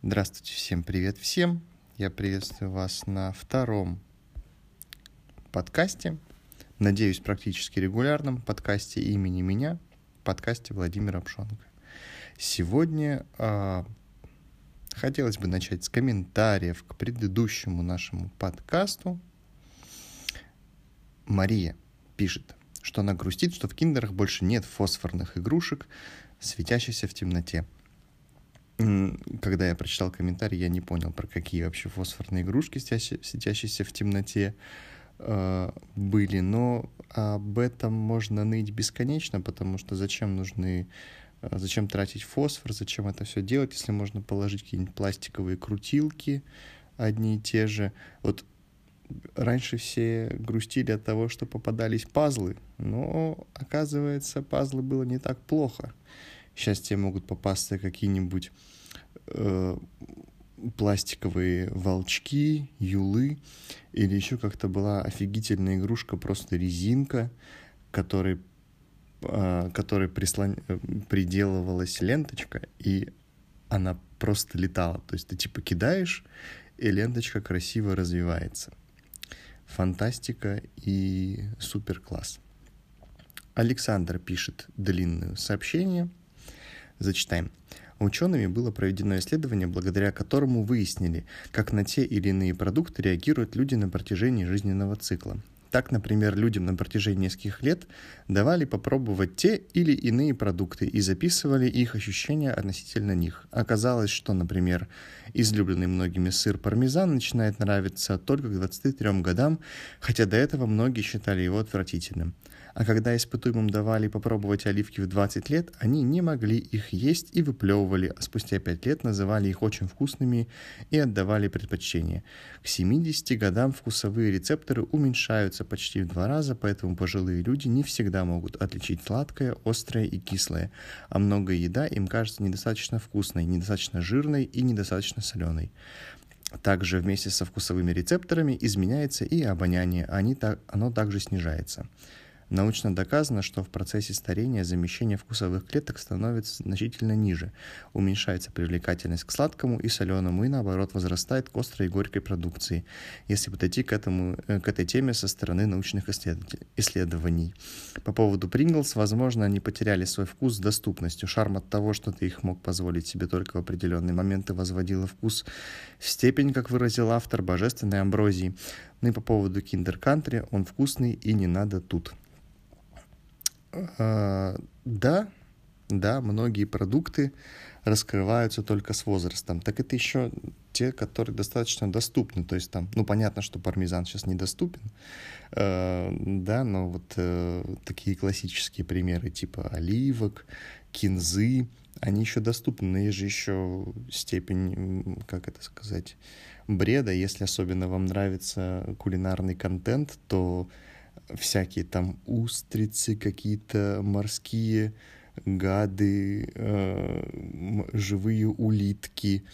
Здравствуйте всем, привет всем. Я приветствую вас на втором подкасте. Надеюсь, практически регулярном подкасте имени меня, подкасте Владимира Пшонка. Сегодня э, хотелось бы начать с комментариев к предыдущему нашему подкасту. Мария пишет, что она грустит, что в киндерах больше нет фосфорных игрушек, светящихся в темноте – когда я прочитал комментарий, я не понял, про какие вообще фосфорные игрушки, светящиеся в темноте, э, были. Но об этом можно ныть бесконечно, потому что зачем нужны, э, зачем тратить фосфор, зачем это все делать, если можно положить какие-нибудь пластиковые крутилки, одни и те же. Вот раньше все грустили от того, что попадались пазлы, но оказывается, пазлы было не так плохо. Сейчас тебе могут попасться какие-нибудь э, пластиковые волчки, юлы, или еще как-то была офигительная игрушка, просто резинка, которой, э, которой прислон... приделывалась ленточка, и она просто летала. То есть ты типа кидаешь, и ленточка красиво развивается. Фантастика и супер класс. Александр пишет длинное сообщение. Зачитаем. Учеными было проведено исследование, благодаря которому выяснили, как на те или иные продукты реагируют люди на протяжении жизненного цикла. Так, например, людям на протяжении нескольких лет давали попробовать те или иные продукты и записывали их ощущения относительно них. Оказалось, что, например, излюбленный многими сыр пармезан начинает нравиться только к 23 годам, хотя до этого многие считали его отвратительным. А когда испытуемым давали попробовать оливки в 20 лет, они не могли их есть и выплевывали, а спустя 5 лет называли их очень вкусными и отдавали предпочтение. К 70 годам вкусовые рецепторы уменьшаются почти в два раза, поэтому пожилые люди не всегда могут отличить сладкое, острое и кислое, а многое еда им кажется недостаточно вкусной, недостаточно жирной и недостаточно соленой. Также вместе со вкусовыми рецепторами изменяется и обоняние, они, оно также снижается. Научно доказано, что в процессе старения замещение вкусовых клеток становится значительно ниже, уменьшается привлекательность к сладкому и соленому и наоборот возрастает к острой и горькой продукции, если подойти к, этому, э, к этой теме со стороны научных исследований. По поводу Принглс, возможно, они потеряли свой вкус с доступностью. Шарм от того, что ты их мог позволить себе только в определенные моменты, возводила вкус в степень, как выразил автор, божественной амброзии. Ну и по поводу Country, он вкусный и не надо тут. А, да, да, многие продукты раскрываются только с возрастом. Так это еще те, которые достаточно доступны. То есть там, ну, понятно, что пармезан сейчас недоступен, э, да, но вот э, такие классические примеры типа оливок, кинзы, они еще доступны, но есть же еще степень, как это сказать, бреда. Если особенно вам нравится кулинарный контент, то всякие там устрицы, какие-то морские гады, э, живые улитки,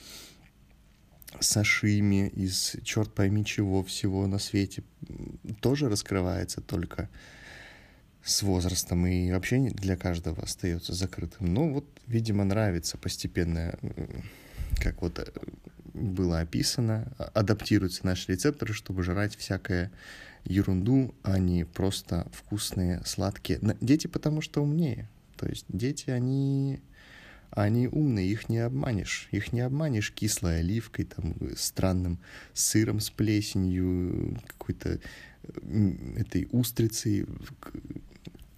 сашими из черт пойми чего всего на свете тоже раскрывается только с возрастом и вообще для каждого остается закрытым. Ну вот, видимо, нравится постепенно, как вот э, было описано, а, адаптируются наши рецепторы, чтобы жрать всякое ерунду, а не просто вкусные, сладкие. Дети потому что умнее. То есть дети, они, они умные, их не обманешь. Их не обманешь кислой оливкой, там, странным сыром с плесенью, какой-то этой устрицей,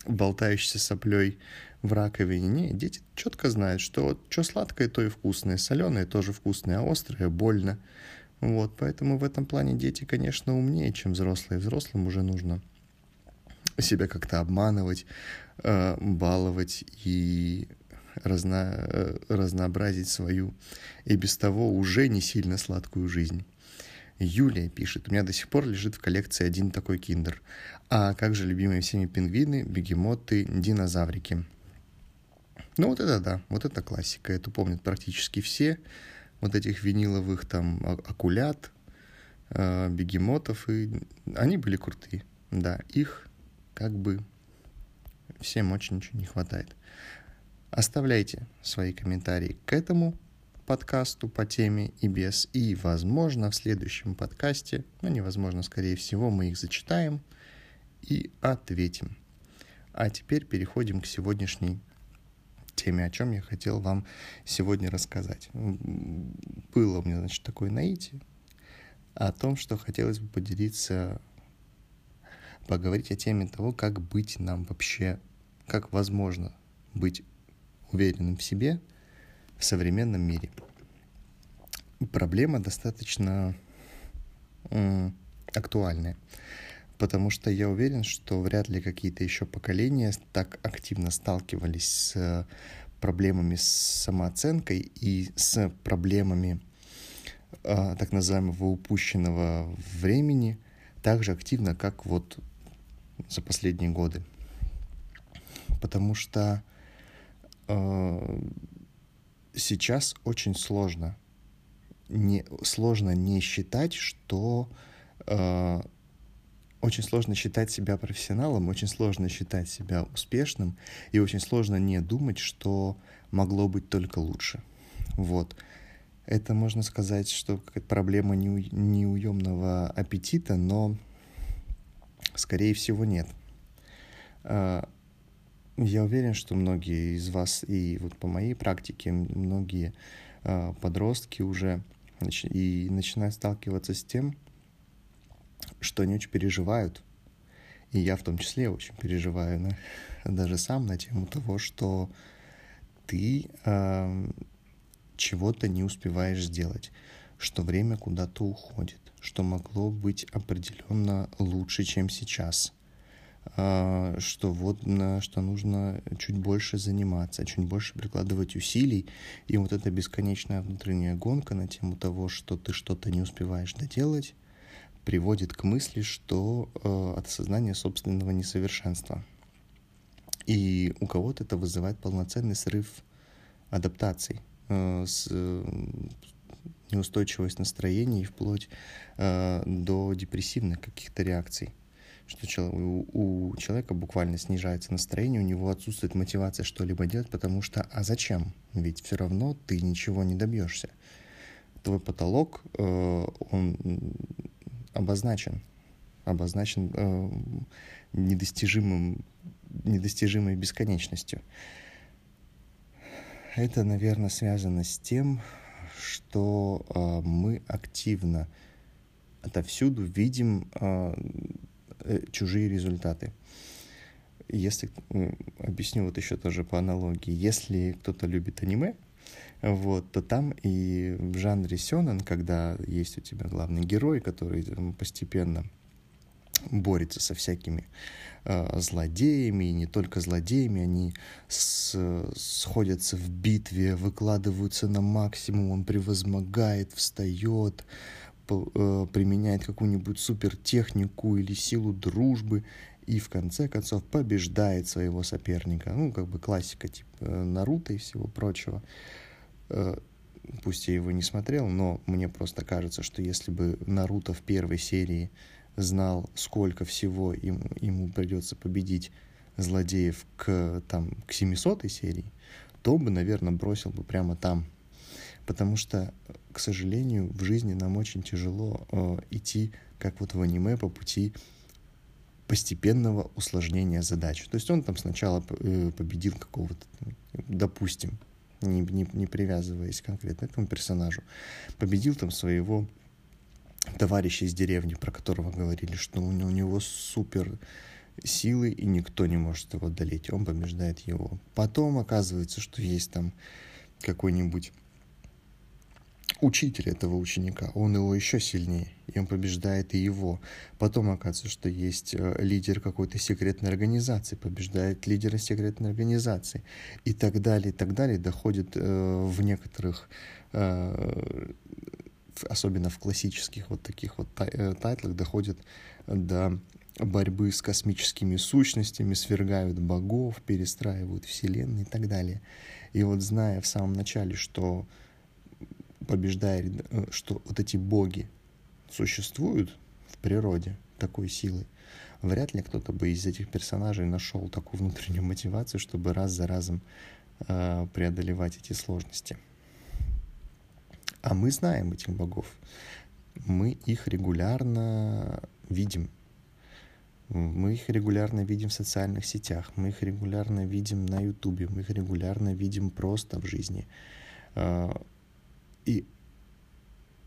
болтающейся соплей в раковине. Не, дети четко знают, что вот что сладкое, то и вкусное, соленое тоже вкусное, а острое больно. Вот, поэтому в этом плане дети, конечно, умнее, чем взрослые. Взрослым уже нужно себя как-то обманывать, э, баловать и разно, э, разнообразить свою и без того уже не сильно сладкую жизнь. Юлия пишет, у меня до сих пор лежит в коллекции один такой киндер. А как же любимые всеми пингвины, бегемоты, динозаврики? Ну вот это да, вот это классика, это помнят практически все вот этих виниловых там акулят, э, бегемотов, и они были крутые. Да, их как бы всем очень ничего не хватает. Оставляйте свои комментарии к этому подкасту по теме и без. И, возможно, в следующем подкасте, ну, невозможно, скорее всего, мы их зачитаем и ответим. А теперь переходим к сегодняшней теме, о чем я хотел вам сегодня рассказать. Было у меня, значит, такое наитие о том, что хотелось бы поделиться, поговорить о теме того, как быть нам вообще, как возможно быть уверенным в себе в современном мире. Проблема достаточно актуальная, потому что я уверен, что вряд ли какие-то еще поколения так активно сталкивались с проблемами с самооценкой и с проблемами э, так называемого упущенного времени так же активно, как вот за последние годы. Потому что э, сейчас очень сложно. Не, сложно не считать, что... Э, очень сложно считать себя профессионалом, очень сложно считать себя успешным, и очень сложно не думать, что могло быть только лучше. Вот. Это можно сказать, что какая-то проблема неуемного аппетита, но, скорее всего, нет. А, я уверен, что многие из вас, и вот по моей практике, многие э, подростки уже и начинают сталкиваться с тем, что они очень переживают, и я в том числе очень переживаю, на, даже сам на тему того, что ты э, чего-то не успеваешь сделать, что время куда-то уходит, что могло быть определенно лучше, чем сейчас – а, что вот на что нужно чуть больше заниматься, чуть больше прикладывать усилий, и вот эта бесконечная внутренняя гонка на тему того, что ты что-то не успеваешь доделать, приводит к мысли, что э, от осознания собственного несовершенства. И у кого-то это вызывает полноценный срыв адаптаций, э, с, э, неустойчивость настроений вплоть э, до депрессивных каких-то реакций что у, у человека буквально снижается настроение, у него отсутствует мотивация что-либо делать, потому что а зачем? Ведь все равно ты ничего не добьешься. Твой потолок, э, он обозначен, обозначен э, недостижимым, недостижимой бесконечностью. Это, наверное, связано с тем, что э, мы активно отовсюду видим э, Э, чужие результаты. Если, объясню вот еще тоже по аналогии, если кто-то любит аниме, вот, то там и в жанре сёнэн, когда есть у тебя главный герой, который постепенно борется со всякими э, злодеями, и не только злодеями, они с, сходятся в битве, выкладываются на максимум, он превозмогает, встает, Э, применяет какую-нибудь супертехнику или силу дружбы и в конце концов побеждает своего соперника. Ну, как бы классика типа э, Наруто и всего прочего. Э, пусть я его не смотрел, но мне просто кажется, что если бы Наруто в первой серии знал, сколько всего ему, ему придется победить злодеев к, там, к 700 серии, то бы, наверное, бросил бы прямо там потому что, к сожалению, в жизни нам очень тяжело э, идти, как вот в аниме, по пути постепенного усложнения задач. То есть он там сначала э, победил какого-то, допустим, не, не, не привязываясь конкретно к этому персонажу, победил там своего товарища из деревни, про которого говорили, что у него, у него супер силы, и никто не может его одолеть, он побеждает его. Потом оказывается, что есть там какой-нибудь учитель этого ученика, он его еще сильнее, и он побеждает и его. Потом оказывается, что есть э, лидер какой-то секретной организации, побеждает лидера секретной организации, и так далее, и так далее, доходит э, в некоторых, э, особенно в классических вот таких вот э, тайтлах, доходит до борьбы с космическими сущностями, свергают богов, перестраивают вселенные и так далее. И вот зная в самом начале, что побеждает, э, что вот эти боги существуют в природе такой силы, вряд ли кто-то бы из этих персонажей нашел такую внутреннюю мотивацию, чтобы раз за разом э, преодолевать эти сложности. А мы знаем этих богов. Мы их регулярно видим. Мы их регулярно видим в социальных сетях, мы их регулярно видим на Ютубе, мы их регулярно видим просто в жизни. А, и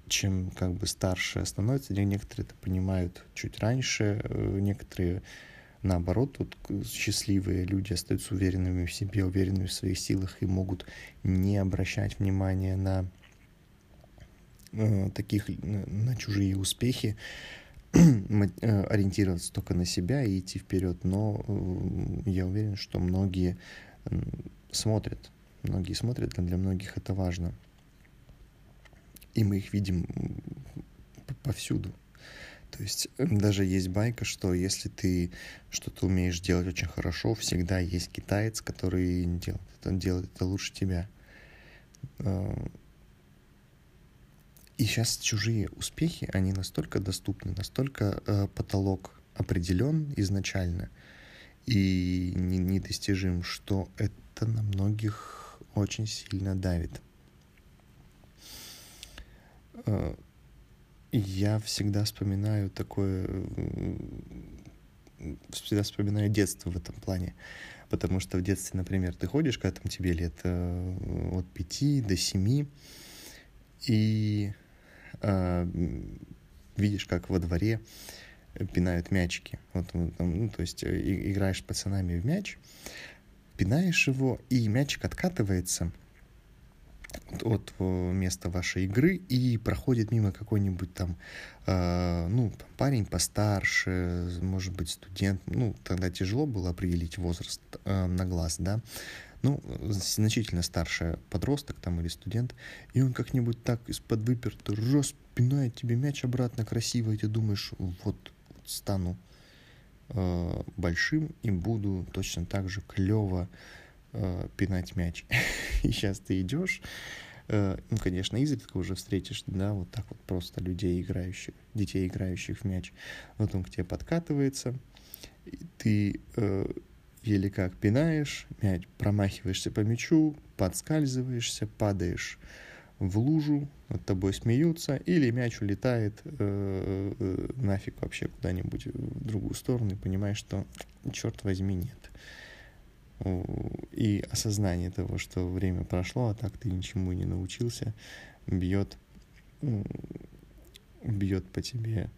чем как бы старше становится, некоторые это понимают чуть раньше, э, некоторые наоборот, вот счастливые люди остаются уверенными в себе, уверенными в своих силах и могут не обращать внимания на э, таких, на чужие успехи, э, ориентироваться только на себя и идти вперед. Но э, я уверен, что многие смотрят, многие смотрят, для многих это важно. И мы их видим повсюду. То есть даже есть байка, что если ты что-то умеешь делать очень хорошо, всегда есть китаец, который делает это, делает это лучше тебя. А, и сейчас чужие успехи, они настолько доступны, настолько э, потолок определен изначально и недостижим, что это на многих очень сильно давит. Э, я всегда вспоминаю такое, всегда вспоминаю детство в этом плане. Потому что в детстве, например, ты ходишь, когда там тебе лет э, от пяти до семи, и э, видишь, как во дворе пинают мячики. Вот, ну, то есть э, играешь с пацанами в мяч, пинаешь его, и мячик откатывается — от места вашей игры и проходит мимо какой-нибудь там, э, ну, там, парень постарше, может быть, студент, ну, тогда тяжело было определить возраст э, на глаз, да, ну, значительно старше подросток там или студент, и он как-нибудь так из-под выперта раз пинает тебе мяч обратно красиво, и ты думаешь, вот, стану э, большим и буду точно так же клево э, пинать мяч. и сейчас ты идешь, э, ну, конечно, изредка уже встретишь, да, вот так вот просто людей играющих, детей играющих в мяч. Вот он к тебе подкатывается, и ты э, еле как пинаешь, мяч, промахиваешься по мячу, подскальзываешься, падаешь в лужу, над тобой смеются, или мяч улетает э, э, нафиг вообще куда-нибудь в другую сторону, и понимаешь, что черт возьми нет и осознание того, что время прошло, а так ты ничему не научился, бьет, бьет по тебе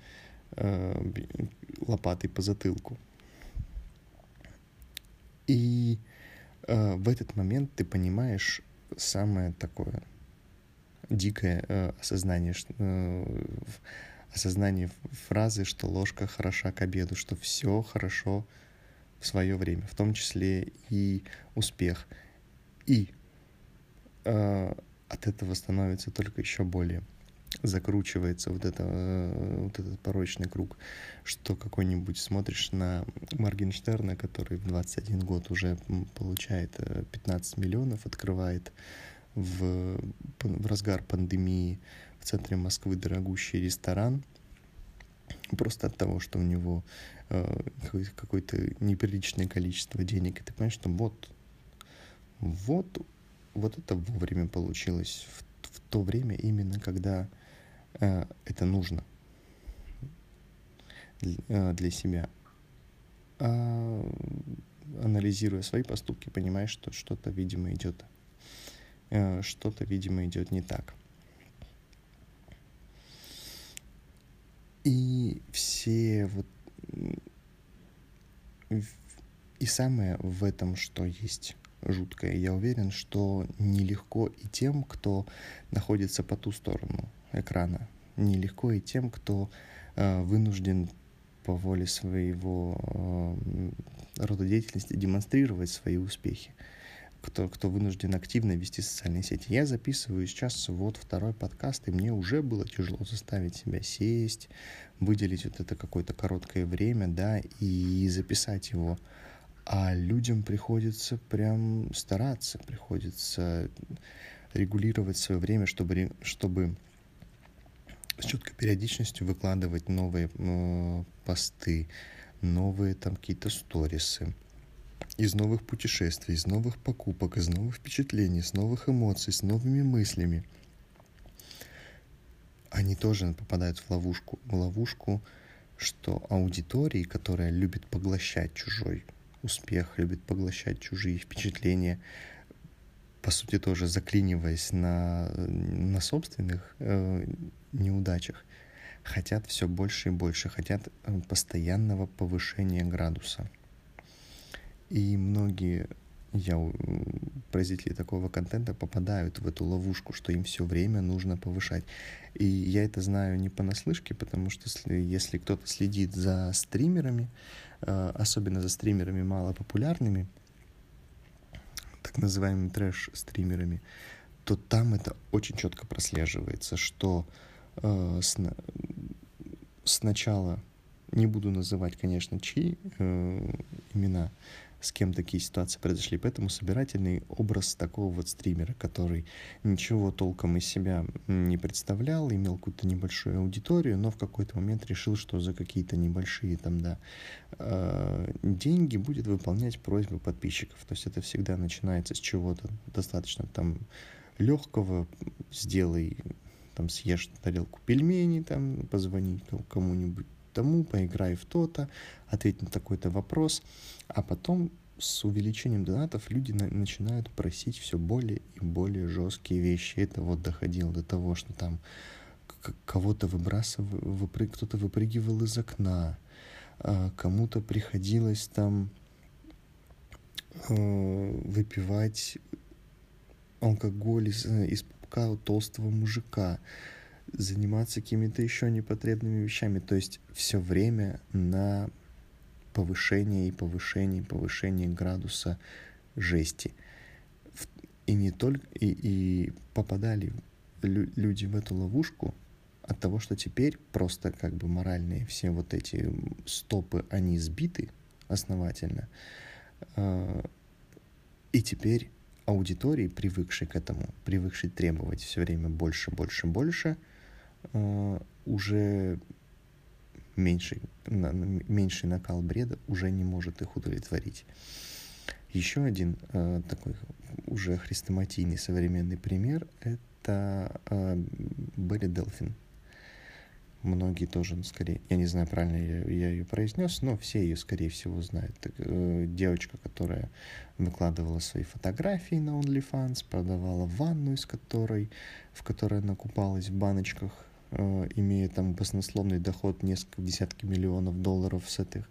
э, лопатой по затылку. И э, в этот момент ты понимаешь самое такое дикое э, осознание, осознание фразы, что ложка хороша к обеду, что все хорошо в свое время, в том числе и успех. И э, от этого становится только еще более закручивается вот, это, э, вот этот порочный круг, что какой-нибудь смотришь на Моргенштерна, который в 21 год уже получает 15 э, миллионов, открывает в, в разгар пандемии в центре Москвы дорогущий ресторан, просто от того, что у него э, какое-то неприличное количество денег, и ты понимаешь, что вот, вот, вот это вовремя получилось, в, в то время именно, когда э, это нужно для, э, для себя. А, анализируя свои поступки, понимаешь, что что-то, видимо, идет, э, что-то, видимо, идет не так. И все вот... И самое в этом, что есть жуткое, я уверен, что нелегко и тем, кто находится по ту сторону экрана. Нелегко и тем, кто э, вынужден по воле своего э, рода деятельности демонстрировать свои успехи кто, кто вынужден активно вести социальные сети. Я записываю сейчас вот второй подкаст, и мне уже было тяжело заставить себя сесть, выделить вот это какое-то короткое время, да, и записать его. А людям приходится прям стараться, приходится регулировать свое время, чтобы, чтобы с четкой периодичностью выкладывать новые э, посты, новые там какие-то сторисы из новых путешествий, из новых покупок, из новых впечатлений, с новых эмоций, с новыми мыслями. они тоже попадают в ловушку, в ловушку, что аудитории, которая любит поглощать чужой успех, любит поглощать чужие впечатления, по сути тоже заклиниваясь на, на собственных э, неудачах, хотят все больше и больше, хотят э, постоянного повышения градуса. И многие я, производители такого контента попадают в эту ловушку, что им все время нужно повышать. И я это знаю не понаслышке, потому что если, если кто-то следит за стримерами, э, особенно за стримерами малопопулярными, так называемыми трэш-стримерами, то там это очень четко прослеживается, что э, сна сначала, не буду называть, конечно, чьи э, имена, с кем такие ситуации произошли. Поэтому собирательный образ такого вот стримера, который ничего толком из себя не представлял, имел какую-то небольшую аудиторию, но в какой-то момент решил, что за какие-то небольшие там, да, э, деньги будет выполнять просьбы подписчиков. То есть это всегда начинается с чего-то достаточно там легкого, сделай, там съешь тарелку пельменей, там позвони кому-нибудь тому, поиграй в то-то, ответь на такой-то вопрос, а потом с увеличением донатов люди на- начинают просить все более и более жесткие вещи. Это вот доходило до того, что там кого-то выбрасывал, выпрыг, кто-то выпрыгивал из окна, а кому-то приходилось там э, выпивать алкоголь из, из пупка толстого мужика заниматься какими-то еще непотребными вещами. То есть все время на повышение и повышение, и повышение градуса жести. И не только и, и попадали люди в эту ловушку от того, что теперь просто как бы моральные все вот эти стопы, они сбиты основательно. А, и теперь аудитории, привыкшей к этому, привыкшей требовать все время больше, больше, больше – уже меньший, меньший накал бреда уже не может их удовлетворить. Еще один э, такой уже хрестоматийный современный пример — это э, Белли Делфин. Многие тоже, ну, скорее, я не знаю, правильно я, я ее произнес, но все ее, скорее всего, знают. Так, э, девочка, которая выкладывала свои фотографии на OnlyFans, продавала ванну, из которой, в которой она купалась в баночках Э, имея там баснословный доход несколько десятки миллионов долларов с этих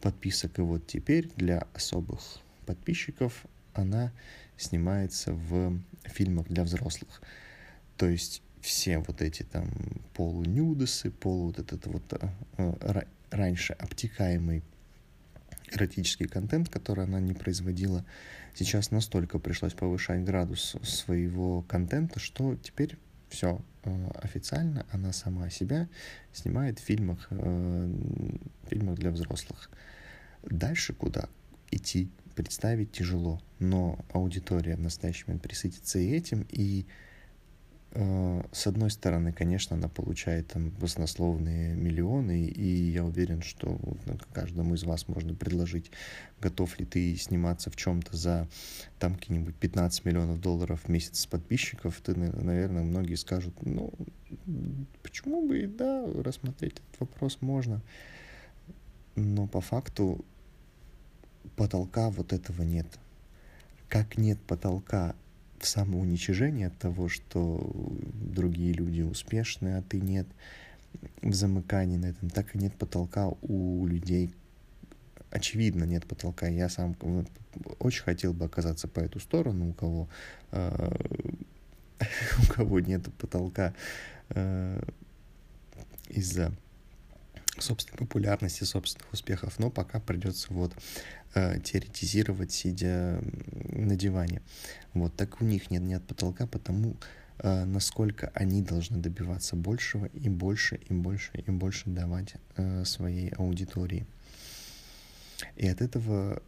подписок. И вот теперь для особых подписчиков она снимается в фильмах для взрослых. То есть все вот эти там полунюдосы, полу вот этот вот э, э раньше обтекаемый эротический контент, который она не производила, сейчас настолько пришлось повышать градус своего контента, что теперь все, э, официально она сама себя снимает в фильмах, э, фильмах для взрослых. Дальше куда идти, представить тяжело, но аудитория в настоящий момент присытится и этим, и с одной стороны, конечно, она получает там баснословные миллионы, и я уверен, что каждому из вас можно предложить, готов ли ты сниматься в чем-то за там какие-нибудь 15 миллионов долларов в месяц с подписчиков, ты, наверное, многие скажут, ну, почему бы и да, рассмотреть этот вопрос можно. Но по факту потолка вот этого нет. Как нет потолка в самоуничижение от того, что другие люди успешны, а ты нет, в замыкании на этом, так и нет потолка у людей. Очевидно, нет потолка. Я сам очень хотел бы оказаться по эту сторону, у кого, э, у кого нет потолка э, из-за собственной популярности, собственных успехов, но пока придется вот э, теоретизировать, сидя на диване. Вот так у них нет, нет потолка, потому э, насколько они должны добиваться большего и больше, и больше, и больше давать э, своей аудитории. И от этого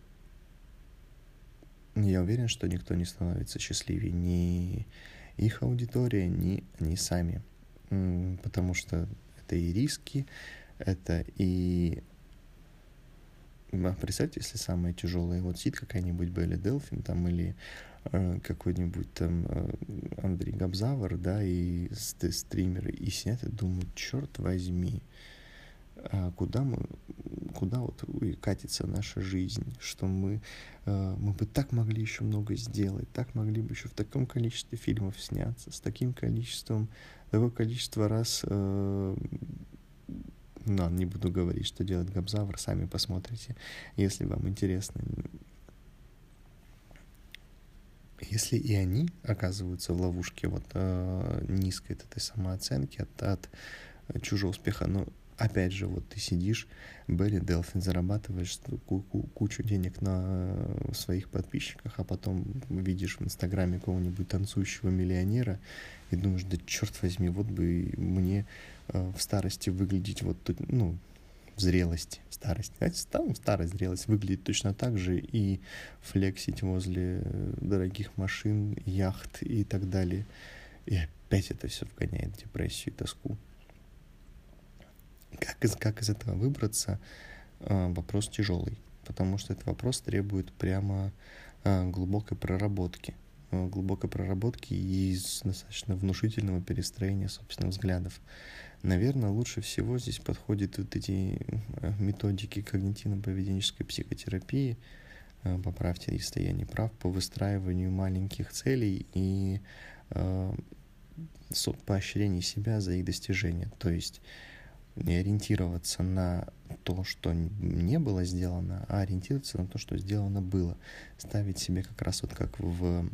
я уверен, что никто не становится счастливее, ни их аудитория, ни они сами. Потому что это и риски, это и представьте, если самое тяжелое, вот сидит какая-нибудь Белли Делфин там или э, какой-нибудь там э, Андрей Габзавр, да, и стримеры, и сидят и думают, черт возьми, а куда мы, куда вот катится наша жизнь, что мы, э, мы бы так могли еще много сделать, так могли бы еще в таком количестве фильмов сняться, с таким количеством, такое количество раз, э, ну, не буду говорить, что делает Габзавр, сами посмотрите, если вам интересно. Если и они оказываются в ловушке вот э, низкой этой самооценки от, от чужого успеха, но опять же, вот ты сидишь, Белли Делфин, зарабатываешь кучу денег на своих подписчиках, а потом видишь в Инстаграме какого-нибудь танцующего миллионера и думаешь, да черт возьми, вот бы мне э, в старости выглядеть вот, ну, в зрелости, в старости. Там старая зрелость выглядит точно так же и флексить возле дорогих машин, яхт и так далее. И опять это все вгоняет депрессию и тоску. Как из, как из этого выбраться, а, вопрос тяжелый, потому что этот вопрос требует прямо а, глубокой проработки, глубокой проработки и достаточно внушительного перестроения собственных взглядов. Наверное, лучше всего здесь подходят вот эти методики когнитивно-поведенческой психотерапии, поправьте, если я не прав, по выстраиванию маленьких целей и поощрению себя за их достижение. То есть не ориентироваться на то, что не было сделано, а ориентироваться на то, что сделано было. Ставить себе как раз вот как в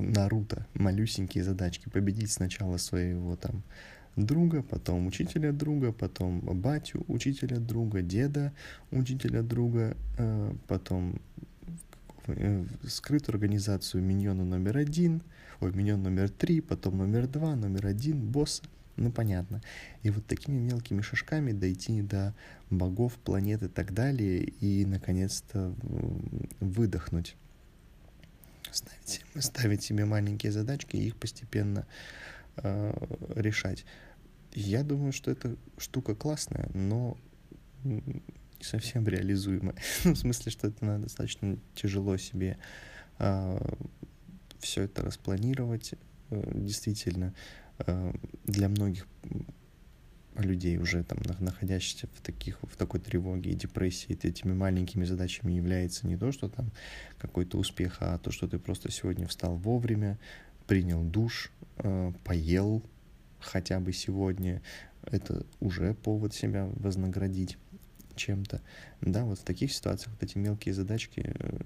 Наруто малюсенькие задачки. Победить сначала своего там друга, потом учителя друга, потом батю учителя друга, деда учителя друга, э, потом э, скрытую организацию миньона номер один, ой, миньон номер три, потом номер два, номер один, босса ну, понятно. И вот такими мелкими шажками дойти до богов, планет и так далее, и, наконец-то, выдохнуть. Ставить, ставить себе маленькие задачки и их постепенно э, решать. Я думаю, что эта штука классная, но не совсем реализуемая. ну, в смысле, что это надо достаточно тяжело себе э, все это распланировать. Э, действительно, Э, для многих людей уже там находящихся в таких в такой тревоге и депрессии этими маленькими задачами является не то что там какой-то успех а то что ты просто сегодня встал вовремя принял душ э, поел хотя бы сегодня это уже повод себя вознаградить чем-то. Да вот в таких ситуациях вот эти мелкие задачки э,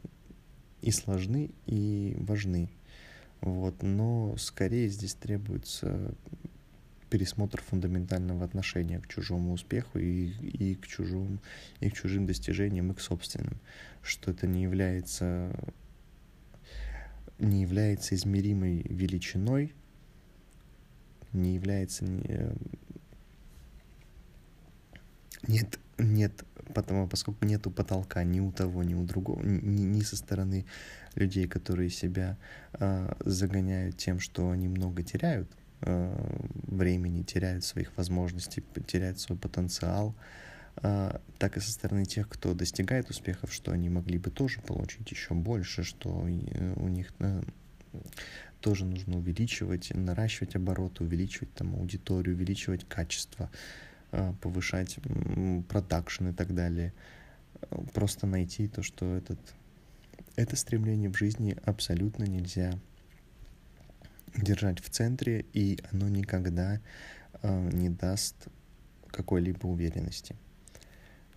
и сложны и важны. Вот, но скорее здесь требуется пересмотр фундаментального отношения к чужому успеху и, и, к, чужому, и к чужим достижениям, и к собственным. Что это не является, не является измеримой величиной, не является... Не, нет, нет, потому, поскольку нету потолка ни у того, ни у другого, ни, ни со стороны людей, которые себя э, загоняют тем, что они много теряют времени, теряют своих возможностей, теряют свой потенциал, э, так и со стороны тех, кто достигает успехов, что они могли бы тоже получить еще больше, что у них э, тоже нужно увеличивать, наращивать обороты, увеличивать там аудиторию, увеличивать качество, э, повышать продакшн и так далее. Просто найти то, что этот это стремление в жизни абсолютно нельзя держать в центре, и оно никогда э, не даст какой-либо уверенности.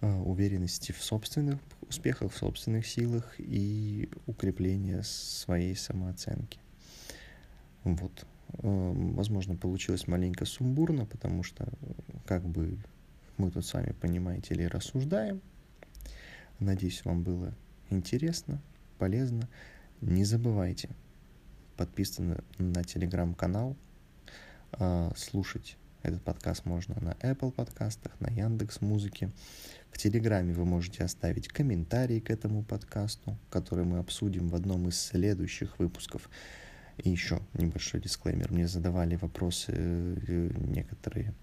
Э, уверенности в собственных успехах, в собственных силах и укрепления своей самооценки. Вот. Э, возможно, получилось маленько сумбурно, потому что как бы мы тут с вами, понимаете ли, рассуждаем. Надеюсь, вам было интересно полезно. Не забывайте подписываться на телеграм-канал, а, слушать этот подкаст можно на Apple подкастах, на Яндекс Музыке. В Телеграме вы можете оставить комментарий к этому подкасту, который мы обсудим в одном из следующих выпусков. И еще небольшой дисклеймер. Мне задавали вопросы э, некоторые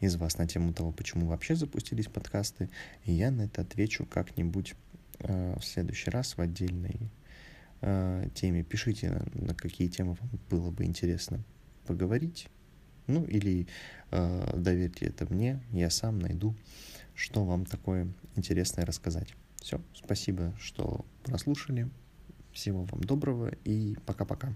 из вас на тему того, почему вообще запустились подкасты. И я на это отвечу как-нибудь Э, в следующий раз в отдельной э, теме. Пишите, на какие темы вам было бы интересно поговорить. Ну или э, доверьте это мне, я сам найду, что вам такое интересное рассказать. Все, спасибо, что прослушали. Всего вам доброго и пока-пока.